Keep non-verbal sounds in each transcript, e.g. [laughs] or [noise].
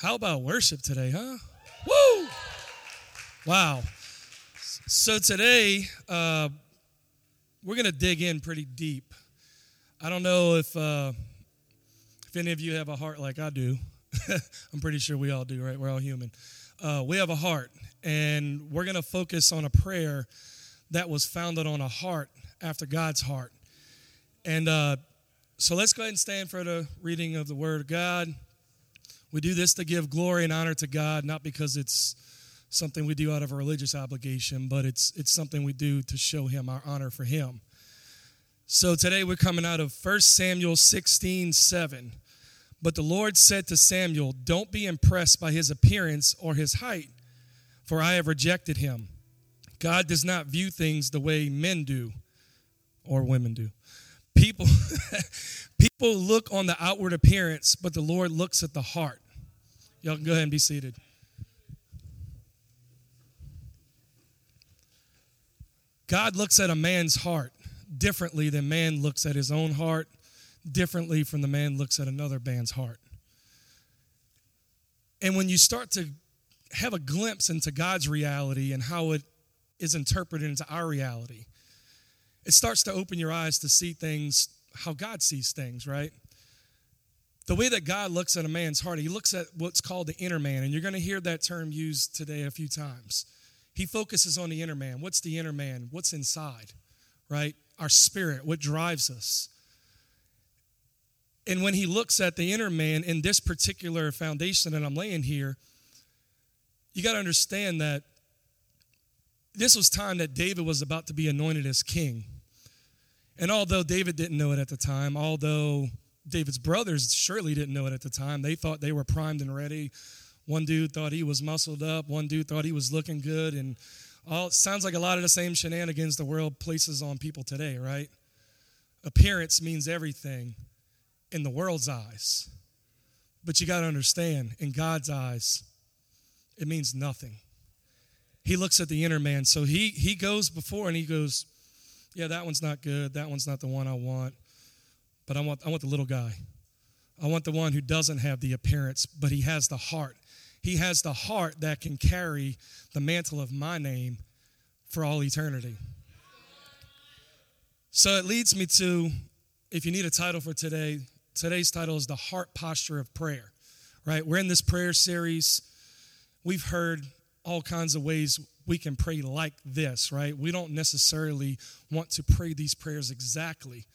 How about worship today, huh? Woo! Wow. So today, uh, we're going to dig in pretty deep. I don't know if uh, if any of you have a heart like I do. [laughs] I'm pretty sure we all do, right? We're all human. Uh, we have a heart, and we're going to focus on a prayer that was founded on a heart after God's heart. And uh, so let's go ahead and stand for the reading of the Word of God. We do this to give glory and honor to God, not because it's something we do out of a religious obligation, but it's, it's something we do to show Him our honor for Him. So today we're coming out of 1 Samuel 16 7. But the Lord said to Samuel, Don't be impressed by his appearance or his height, for I have rejected him. God does not view things the way men do or women do. People, [laughs] people look on the outward appearance, but the Lord looks at the heart. Y'all can go ahead and be seated. God looks at a man's heart differently than man looks at his own heart, differently from the man looks at another man's heart. And when you start to have a glimpse into God's reality and how it is interpreted into our reality, it starts to open your eyes to see things how God sees things, right? The way that God looks at a man's heart, he looks at what's called the inner man, and you're going to hear that term used today a few times. He focuses on the inner man. What's the inner man? What's inside, right? Our spirit, what drives us. And when he looks at the inner man in this particular foundation that I'm laying here, you got to understand that this was time that David was about to be anointed as king. And although David didn't know it at the time, although David's brothers surely didn't know it at the time, they thought they were primed and ready. One dude thought he was muscled up, one dude thought he was looking good, and all sounds like a lot of the same shenanigans the world places on people today, right? Appearance means everything in the world's eyes. But you got to understand, in God's eyes, it means nothing. He looks at the inner man. So he he goes before and he goes, yeah, that one's not good. That one's not the one I want. But I want, I want the little guy. I want the one who doesn't have the appearance, but he has the heart. He has the heart that can carry the mantle of my name for all eternity. So it leads me to, if you need a title for today, today's title is The Heart Posture of Prayer, right? We're in this prayer series. We've heard all kinds of ways we can pray like this, right? We don't necessarily want to pray these prayers exactly.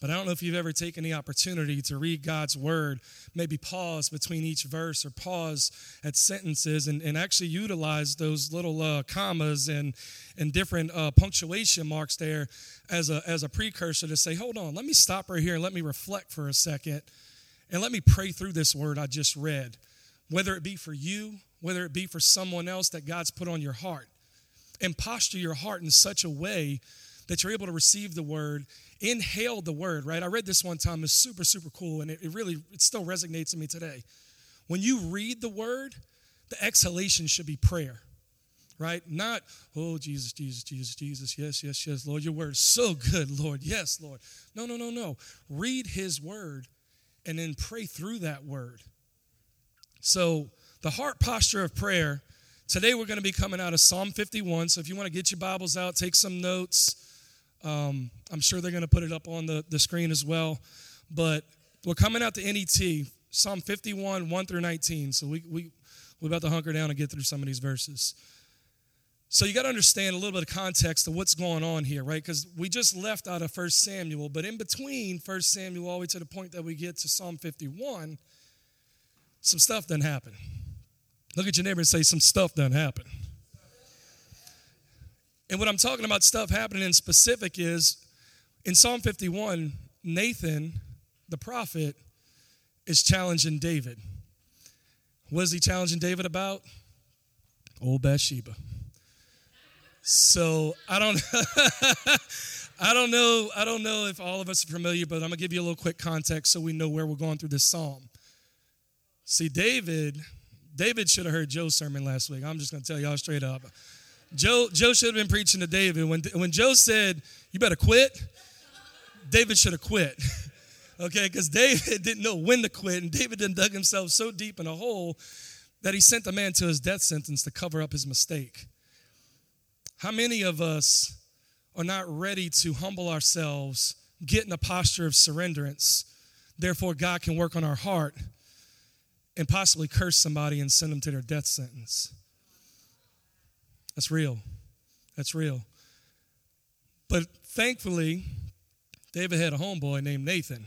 But I don't know if you've ever taken the opportunity to read God's word, maybe pause between each verse or pause at sentences and, and actually utilize those little uh, commas and, and different uh, punctuation marks there as a, as a precursor to say, hold on, let me stop right here and let me reflect for a second and let me pray through this word I just read, whether it be for you, whether it be for someone else that God's put on your heart and posture your heart in such a way that you're able to receive the word, inhale the word, right? I read this one time, it's super, super cool, and it, it really, it still resonates in me today. When you read the word, the exhalation should be prayer, right? Not, oh, Jesus, Jesus, Jesus, Jesus, yes, yes, yes, Lord, your word is so good, Lord, yes, Lord. No, no, no, no. Read his word and then pray through that word. So, the heart posture of prayer Today we're going to be coming out of Psalm 51. So if you want to get your Bibles out, take some notes. Um, I'm sure they're going to put it up on the, the screen as well. But we're coming out to NET, Psalm 51, 1 through 19. So we, we, we're about to hunker down and get through some of these verses. So you got to understand a little bit of context of what's going on here, right? Because we just left out of 1 Samuel, but in between 1 Samuel all the way to the point that we get to Psalm 51, some stuff didn't happen. Look at your neighbor and say, Some stuff doesn't happen. And what I'm talking about, stuff happening in specific, is in Psalm 51, Nathan, the prophet, is challenging David. What is he challenging David about? Old Bathsheba. So I don't [laughs] I don't know I don't know if all of us are familiar, but I'm gonna give you a little quick context so we know where we're going through this psalm. See, David David should have heard Joe's sermon last week. I'm just going to tell y'all straight up. Joe, Joe should have been preaching to David. When, when Joe said, You better quit, David should have quit. [laughs] Okay, because David [laughs] didn't know when to quit, and David then dug himself so deep in a hole that he sent a man to his death sentence to cover up his mistake. How many of us are not ready to humble ourselves, get in a posture of surrenderance? Therefore, God can work on our heart and possibly curse somebody and send them to their death sentence. That's real. That's real. But thankfully, David had a homeboy named Nathan.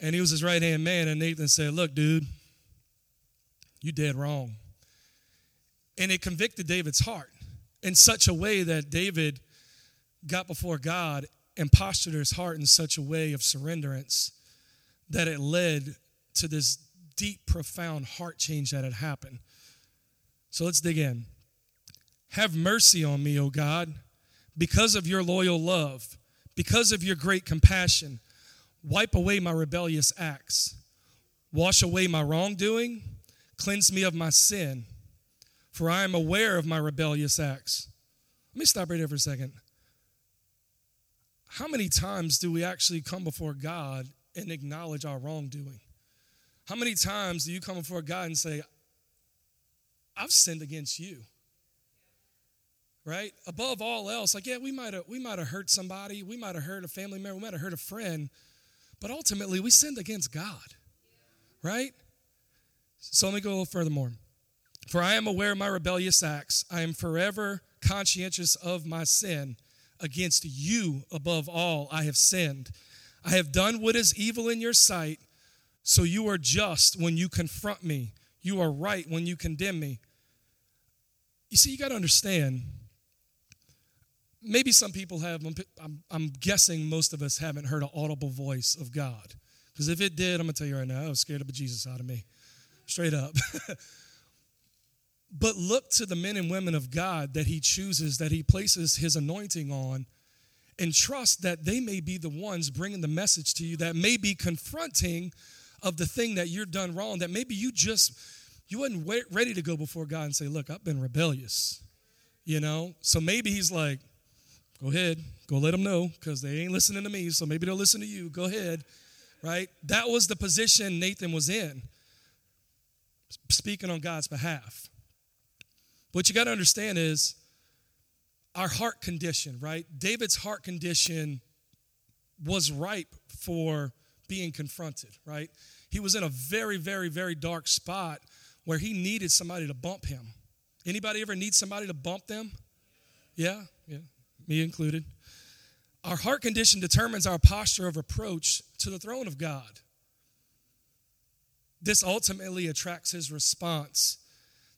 And he was his right hand man. And Nathan said, Look, dude, you dead wrong. And it convicted David's heart in such a way that David got before God and postured his heart in such a way of surrenderance that it led to this deep, profound heart change that had happened. So let's dig in. Have mercy on me, O God, because of your loyal love, because of your great compassion. Wipe away my rebellious acts. Wash away my wrongdoing. Cleanse me of my sin, for I am aware of my rebellious acts. Let me stop right there for a second. How many times do we actually come before God and acknowledge our wrongdoing? How many times do you come before God and say, I've sinned against you? Right? Above all else, like, yeah, we might have we might have hurt somebody, we might have hurt a family member, we might have hurt a friend, but ultimately we sinned against God. Right? So let me go a little further more. For I am aware of my rebellious acts. I am forever conscientious of my sin. Against you, above all, I have sinned. I have done what is evil in your sight so you are just when you confront me. You are right when you condemn me. You see, you got to understand. Maybe some people have, I'm, I'm, guessing most of us haven't heard an audible voice of God. Because if it did, I'm going to tell you right now, I was scared of Jesus out of me. Straight up. [laughs] but look to the men and women of God that He chooses, that He places His anointing on, and trust that they may be the ones bringing the message to you that may be confronting of the thing that you're done wrong that maybe you just you wasn't ready to go before God and say, "Look, I've been rebellious." You know? So maybe he's like, "Go ahead. Go let them know cuz they ain't listening to me, so maybe they'll listen to you. Go ahead." Right? That was the position Nathan was in. Speaking on God's behalf. What you got to understand is our heart condition, right? David's heart condition was ripe for being confronted, right? He was in a very, very, very dark spot where he needed somebody to bump him. Anybody ever need somebody to bump them? Yeah, yeah, me included. Our heart condition determines our posture of approach to the throne of God. This ultimately attracts his response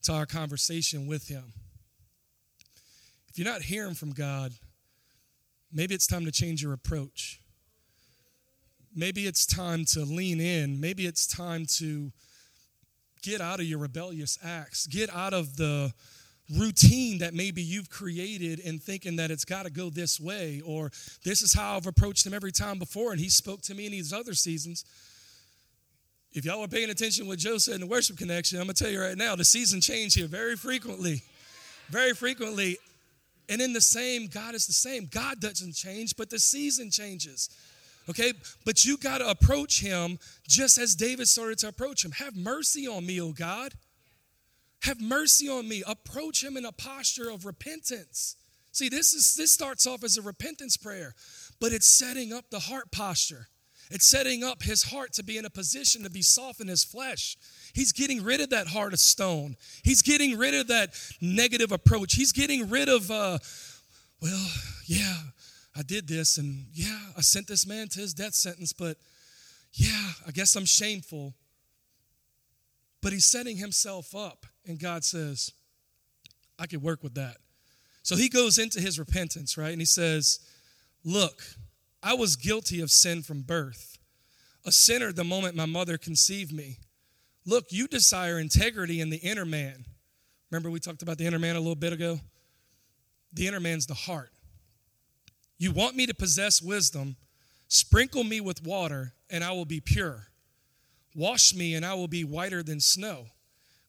to our conversation with him. If you're not hearing from God, maybe it's time to change your approach. Maybe it's time to lean in. Maybe it's time to get out of your rebellious acts, get out of the routine that maybe you've created and thinking that it's got to go this way or this is how I've approached him every time before and he spoke to me in these other seasons. If y'all are paying attention with Joe said in the worship connection, I'm going to tell you right now, the season change here very frequently. Very frequently. And in the same, God is the same. God doesn't change, but the season changes. Okay, but you got to approach him just as David started to approach him. Have mercy on me, oh God. Have mercy on me. Approach him in a posture of repentance. See, this is this starts off as a repentance prayer, but it's setting up the heart posture. It's setting up his heart to be in a position to be soft in his flesh. He's getting rid of that heart of stone. He's getting rid of that negative approach. He's getting rid of, uh, well, yeah, I did this and yeah, I sent this man to his death sentence, but yeah, I guess I'm shameful. But he's setting himself up, and God says, I could work with that. So he goes into his repentance, right? And he says, Look, I was guilty of sin from birth, a sinner the moment my mother conceived me. Look, you desire integrity in the inner man. Remember, we talked about the inner man a little bit ago? The inner man's the heart. You want me to possess wisdom? Sprinkle me with water, and I will be pure. Wash me, and I will be whiter than snow.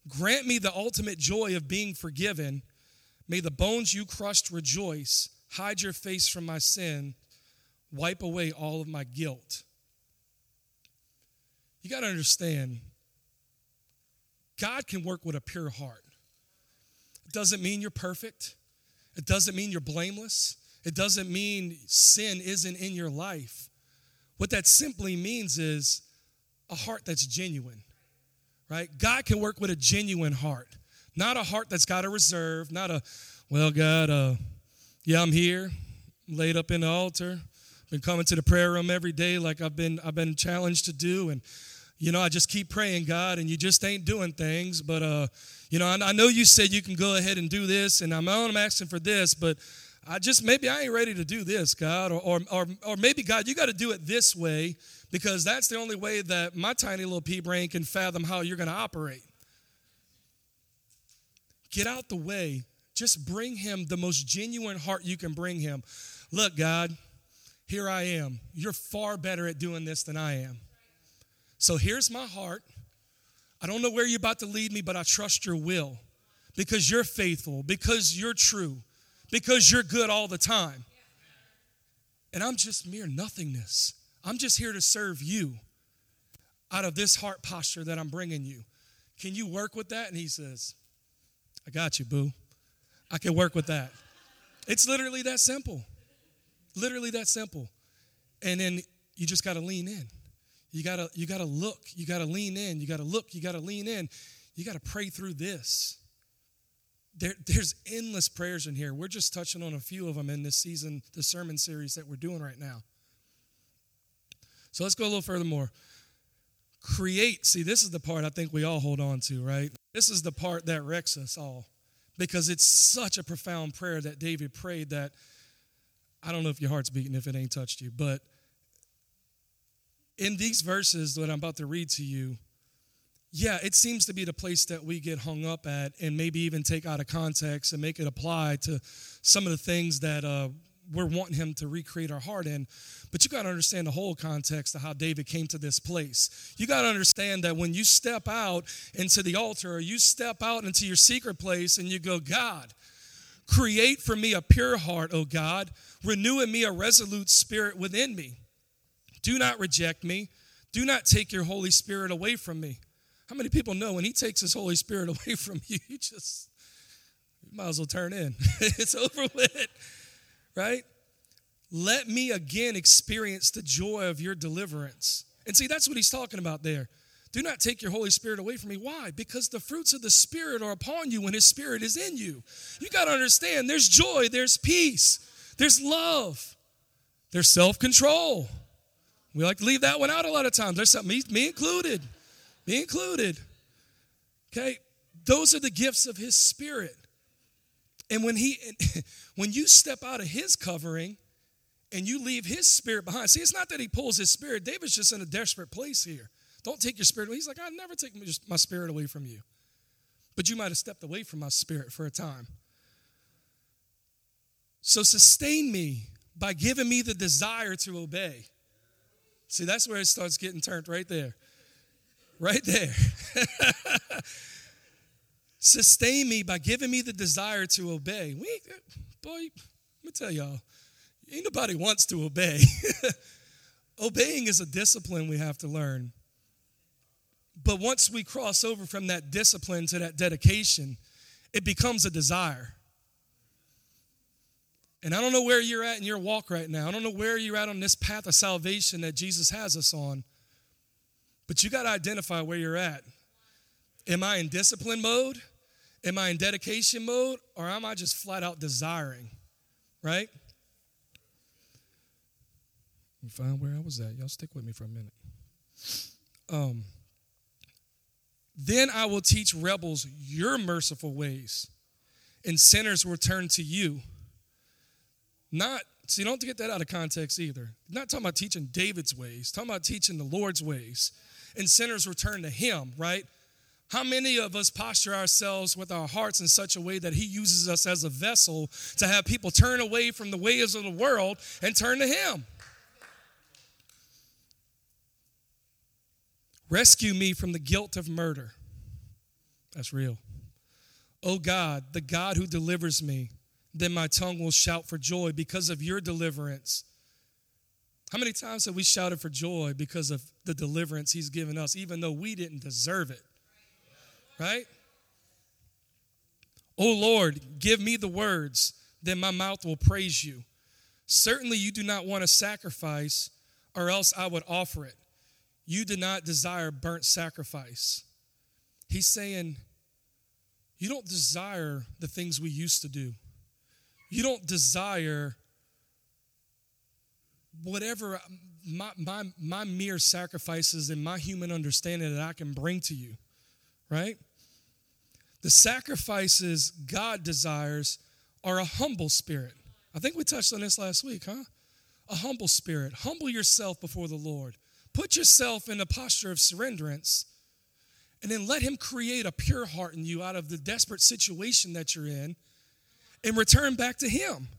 Grant me the ultimate joy of being forgiven. May the bones you crushed rejoice. Hide your face from my sin. Wipe away all of my guilt. you got to understand God can work with a pure heart. It doesn't mean you're perfect, it doesn't mean you're blameless, it doesn't mean sin isn't in your life. What that simply means is a heart that's genuine, right? God can work with a genuine heart, not a heart that's got a reserve, not a, well, God, uh, yeah, I'm here, laid up in the altar, been coming to the prayer room every day like I've been I've been challenged to do, and you know I just keep praying, God, and you just ain't doing things. But uh, you know, I, I know you said you can go ahead and do this, and I'm, I'm asking for this, but I just maybe I ain't ready to do this, God, or or or, or maybe God, you got to do it this way because that's the only way that my tiny little pea brain can fathom how you're going to operate. Get out the way. Just bring him the most genuine heart you can bring him. Look, God, here I am. You're far better at doing this than I am. So here's my heart. I don't know where you're about to lead me, but I trust your will because you're faithful, because you're true, because you're good all the time. And I'm just mere nothingness. I'm just here to serve you out of this heart posture that I'm bringing you. Can you work with that? And he says, I got you, boo. I can work with that. It's literally that simple. Literally that simple. And then you just got to lean in. You got to you got to look. You got to lean in. You got to look. You got to lean in. You got to pray through this. There, there's endless prayers in here. We're just touching on a few of them in this season, the sermon series that we're doing right now. So let's go a little further more. Create. See, this is the part I think we all hold on to, right? This is the part that wrecks us all because it's such a profound prayer that David prayed that I don't know if your heart's beating if it ain't touched you, but in these verses that I'm about to read to you, yeah, it seems to be the place that we get hung up at and maybe even take out of context and make it apply to some of the things that uh, we're wanting him to recreate our heart in. But you got to understand the whole context of how David came to this place. You got to understand that when you step out into the altar or you step out into your secret place and you go, God, create for me a pure heart, O God, renew in me a resolute spirit within me. Do not reject me. Do not take your Holy Spirit away from me. How many people know when he takes his Holy Spirit [laughs] away from you, you just you might as well turn in. [laughs] it's over with right? Let me again experience the joy of your deliverance. And see, that's what he's talking about there. Do not take your Holy Spirit away from me. Why? Because the fruits of the Spirit are upon you when His Spirit is in you. You got to understand there's joy, there's peace, there's love, there's self control. We like to leave that one out a lot of times. There's something, me, me included, me included. Okay? Those are the gifts of His Spirit. And when he [laughs] when you step out of his covering and you leave his spirit behind. See, it's not that he pulls his spirit. David's just in a desperate place here. Don't take your spirit away. He's like, I never take my spirit away from you. But you might have stepped away from my spirit for a time. So sustain me by giving me the desire to obey. See, that's where it starts getting turned right there. Right there. [laughs] Sustain me by giving me the desire to obey. We, boy, let me tell y'all, ain't nobody wants to obey. [laughs] Obeying is a discipline we have to learn. But once we cross over from that discipline to that dedication, it becomes a desire. And I don't know where you're at in your walk right now. I don't know where you're at on this path of salvation that Jesus has us on. But you got to identify where you're at. Am I in discipline mode? Am I in dedication mode? Or am I just flat out desiring? Right? You find where I was at. Y'all stick with me for a minute. Um, then I will teach rebels your merciful ways, and sinners will turn to you. Not so you don't get that out of context either. Not talking about teaching David's ways, talking about teaching the Lord's ways. And sinners return to him, right? How many of us posture ourselves with our hearts in such a way that He uses us as a vessel to have people turn away from the ways of the world and turn to Him? Rescue me from the guilt of murder. That's real. Oh God, the God who delivers me, then my tongue will shout for joy because of your deliverance. How many times have we shouted for joy because of the deliverance he's given us, even though we didn't deserve it. Right? Oh Lord, give me the words, then my mouth will praise you. Certainly, you do not want a sacrifice, or else I would offer it. You do not desire burnt sacrifice. He's saying, You don't desire the things we used to do. You don't desire whatever um, my, my, my mere sacrifices and my human understanding that I can bring to you, right? The sacrifices God desires are a humble spirit. I think we touched on this last week, huh? A humble spirit. Humble yourself before the Lord. Put yourself in a posture of surrenderance, and then let Him create a pure heart in you out of the desperate situation that you're in and return back to Him.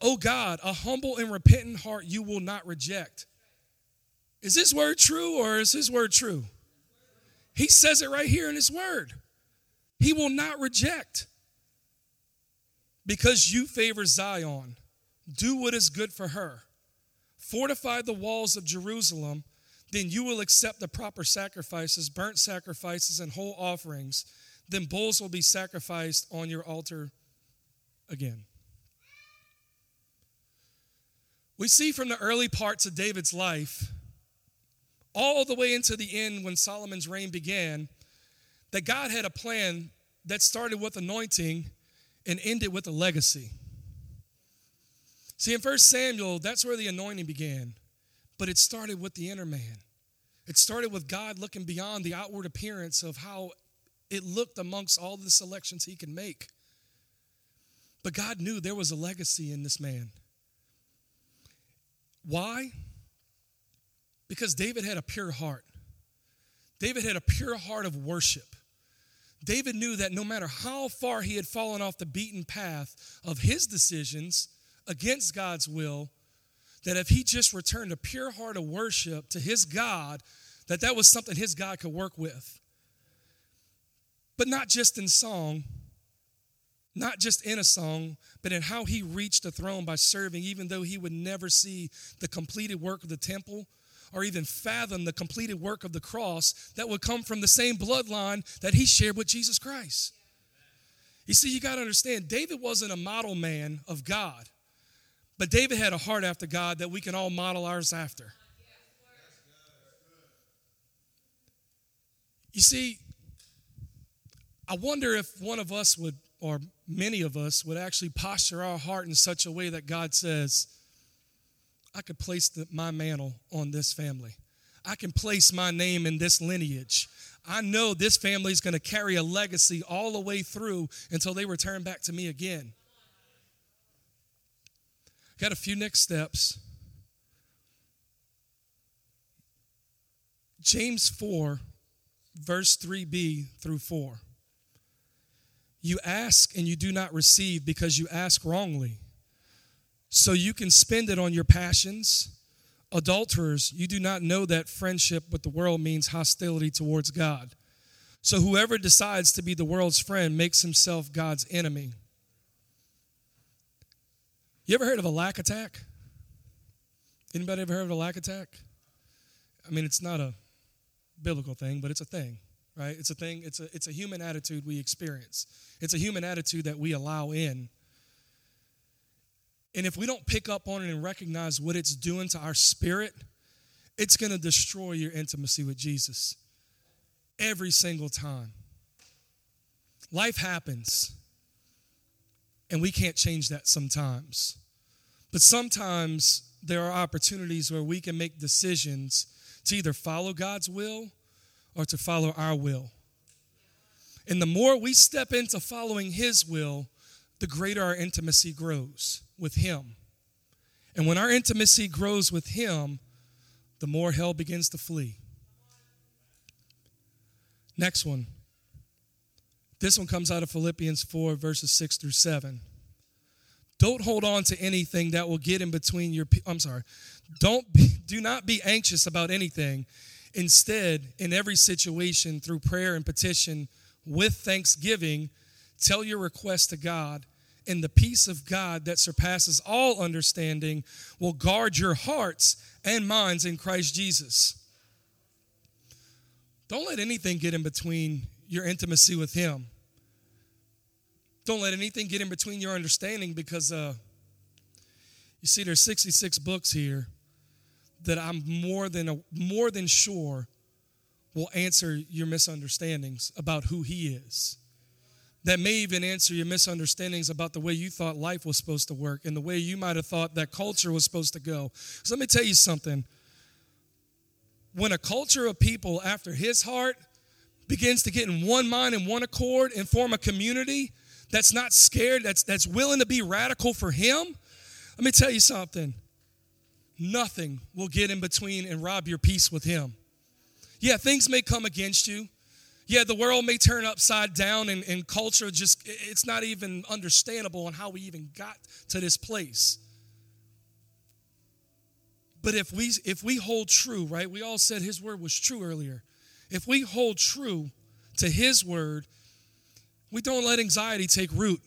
Oh God, a humble and repentant heart you will not reject. Is this word true or is His word true? He says it right here in His word. He will not reject. Because you favor Zion, do what is good for her. Fortify the walls of Jerusalem, then you will accept the proper sacrifices, burnt sacrifices, and whole offerings. Then bulls will be sacrificed on your altar again. We see from the early parts of David's life, all the way into the end when Solomon's reign began, that God had a plan that started with anointing and ended with a legacy. See, in 1 Samuel, that's where the anointing began, but it started with the inner man. It started with God looking beyond the outward appearance of how it looked amongst all the selections he could make. But God knew there was a legacy in this man. Why? Because David had a pure heart. David had a pure heart of worship. David knew that no matter how far he had fallen off the beaten path of his decisions against God's will, that if he just returned a pure heart of worship to his God, that that was something his God could work with. But not just in song, not just in a song, but in how he reached the throne by serving, even though he would never see the completed work of the temple or even fathom the completed work of the cross that would come from the same bloodline that he shared with Jesus Christ. You see, you got to understand, David wasn't a model man of God, but David had a heart after God that we can all model ours after. You see, I wonder if one of us would, or many of us, would actually posture our heart in such a way that God says, I could place the, my mantle on this family. I can place my name in this lineage. I know this family is going to carry a legacy all the way through until they return back to me again. Got a few next steps. James 4, verse 3b through 4. You ask and you do not receive because you ask wrongly so you can spend it on your passions. Adulterers, you do not know that friendship with the world means hostility towards God. So whoever decides to be the world's friend makes himself God's enemy. You ever heard of a lack attack? Anybody ever heard of a lack attack? I mean, it's not a biblical thing, but it's a thing, right? It's a thing, it's a, it's a human attitude we experience. It's a human attitude that we allow in. And if we don't pick up on it and recognize what it's doing to our spirit, it's going to destroy your intimacy with Jesus every single time. Life happens, and we can't change that sometimes. But sometimes there are opportunities where we can make decisions to either follow God's will or to follow our will. And the more we step into following His will, the greater our intimacy grows with Him. And when our intimacy grows with Him, the more hell begins to flee. Next one. This one comes out of Philippians 4, verses 6 through 7. Don't hold on to anything that will get in between your I'm sorry. Don't be, do not be anxious about anything. Instead, in every situation through prayer and petition with thanksgiving, tell your request to God and the peace of God that surpasses all understanding will guard your hearts and minds in Christ Jesus. Don't let anything get in between your intimacy with Him. Don't let anything get in between your understanding because uh, you see, there's 66 books here that I'm more than a, more than sure will answer your misunderstandings about who He is. That may even answer your misunderstandings about the way you thought life was supposed to work and the way you might have thought that culture was supposed to go. So let me tell you something. When a culture of people after His heart begins to get in one mind and one accord and form a community that's not scared, that's, that's willing to be radical for Him, let me tell you something. Nothing will get in between and rob your peace with Him. Yeah, things may come against you. Yeah, the world may turn upside down and, and culture just, it's not even understandable on how we even got to this place. But if we if we hold true, right? We all said his word was true earlier. If we hold true to his word, we don't let anxiety take root.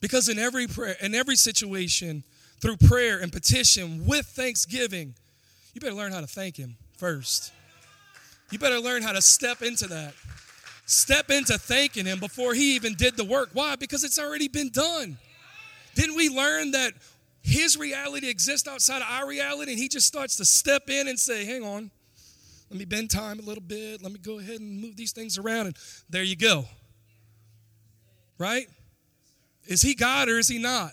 Because in every prayer, in every situation, through prayer and petition with thanksgiving, you better learn how to thank him first. You better learn how to step into that. Step into thanking him before he even did the work. Why? Because it's already been done. Didn't we learn that his reality exists outside of our reality and he just starts to step in and say, hang on, let me bend time a little bit. Let me go ahead and move these things around. And there you go. Right? Is he God or is he not?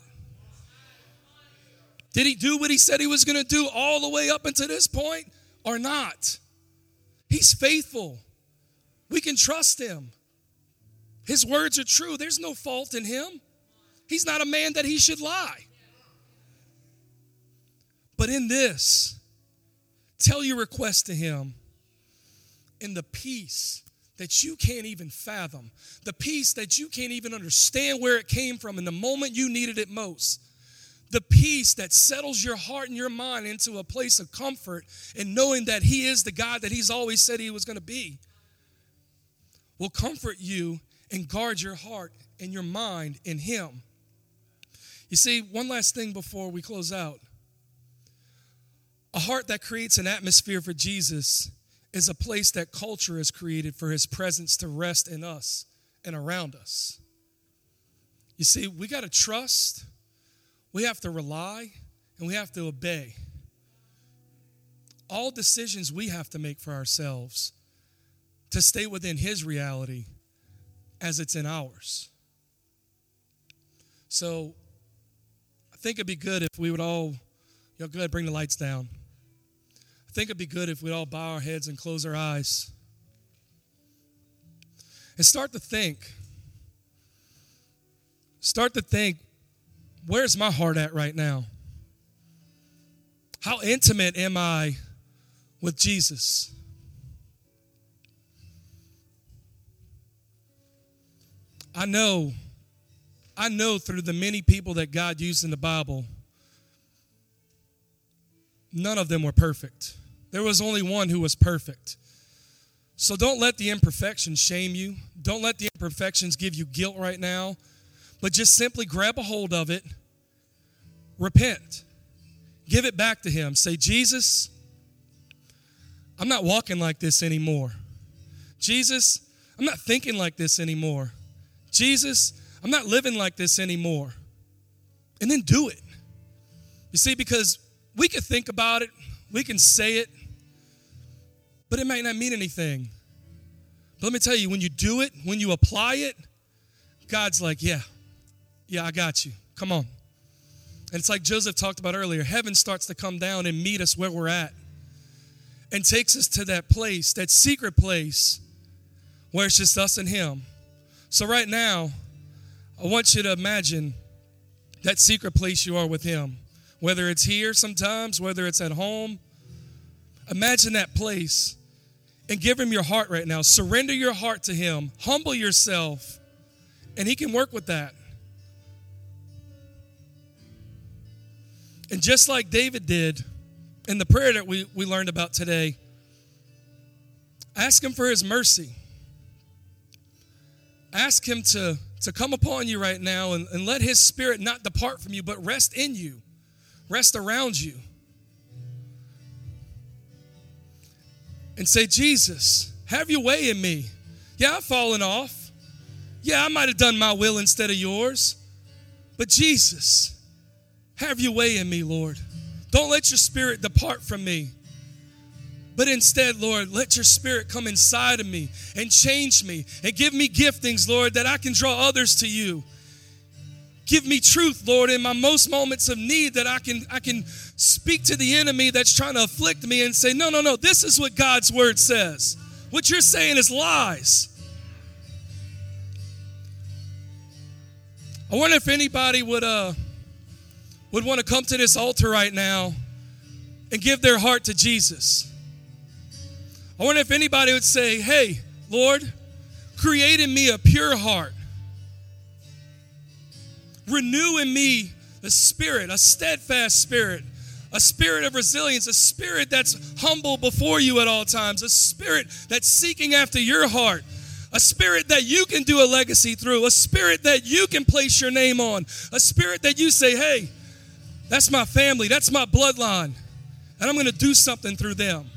Did he do what he said he was going to do all the way up until this point or not? He's faithful. We can trust him. His words are true. There's no fault in him. He's not a man that he should lie. But in this, tell your request to him in the peace that you can't even fathom, the peace that you can't even understand where it came from in the moment you needed it most. The peace that settles your heart and your mind into a place of comfort and knowing that He is the God that He's always said He was going to be will comfort you and guard your heart and your mind in Him. You see, one last thing before we close out. A heart that creates an atmosphere for Jesus is a place that culture has created for his presence to rest in us and around us. You see, we got to trust, we have to rely, and we have to obey. All decisions we have to make for ourselves to stay within his reality as it's in ours. So I think it'd be good if we would all, you know, go ahead, bring the lights down. I think it'd be good if we'd all bow our heads and close our eyes and start to think. Start to think where's my heart at right now? How intimate am I with Jesus? I know, I know through the many people that God used in the Bible, none of them were perfect. There was only one who was perfect. So don't let the imperfections shame you. Don't let the imperfections give you guilt right now. But just simply grab a hold of it, repent, give it back to Him. Say, Jesus, I'm not walking like this anymore. Jesus, I'm not thinking like this anymore. Jesus, I'm not living like this anymore. And then do it. You see, because we can think about it, we can say it, but it might not mean anything. But let me tell you, when you do it, when you apply it, God's like, yeah, yeah, I got you. Come on. And it's like Joseph talked about earlier heaven starts to come down and meet us where we're at and takes us to that place, that secret place where it's just us and Him. So, right now, I want you to imagine that secret place you are with Him, whether it's here sometimes, whether it's at home. Imagine that place and give him your heart right now. Surrender your heart to him, humble yourself, and he can work with that. And just like David did in the prayer that we, we learned about today, ask him for his mercy. Ask him to, to come upon you right now and, and let his spirit not depart from you, but rest in you, rest around you. and say, Jesus, have your way in me. Yeah, I've fallen off. Yeah, I might have done my will instead of yours. But Jesus, have your way in me, Lord. Don't let your spirit depart from me. But instead, Lord, let your spirit come inside of me and change me and give me giftings, Lord, that I can draw others to you. Give me truth, Lord, in my most moments of need that I can I can speak to the enemy that's trying to afflict me and say, "No, no, no, this is what God's word says. What you're saying is lies." I wonder if anybody would uh would want to come to this altar right now and give their heart to Jesus. I wonder if anybody would say, Hey, Lord, create in me a pure heart. Renew in me a spirit, a steadfast spirit, a spirit of resilience, a spirit that's humble before you at all times, a spirit that's seeking after your heart, a spirit that you can do a legacy through, a spirit that you can place your name on, a spirit that you say, hey, that's my family, that's my bloodline, and I'm going to do something through them.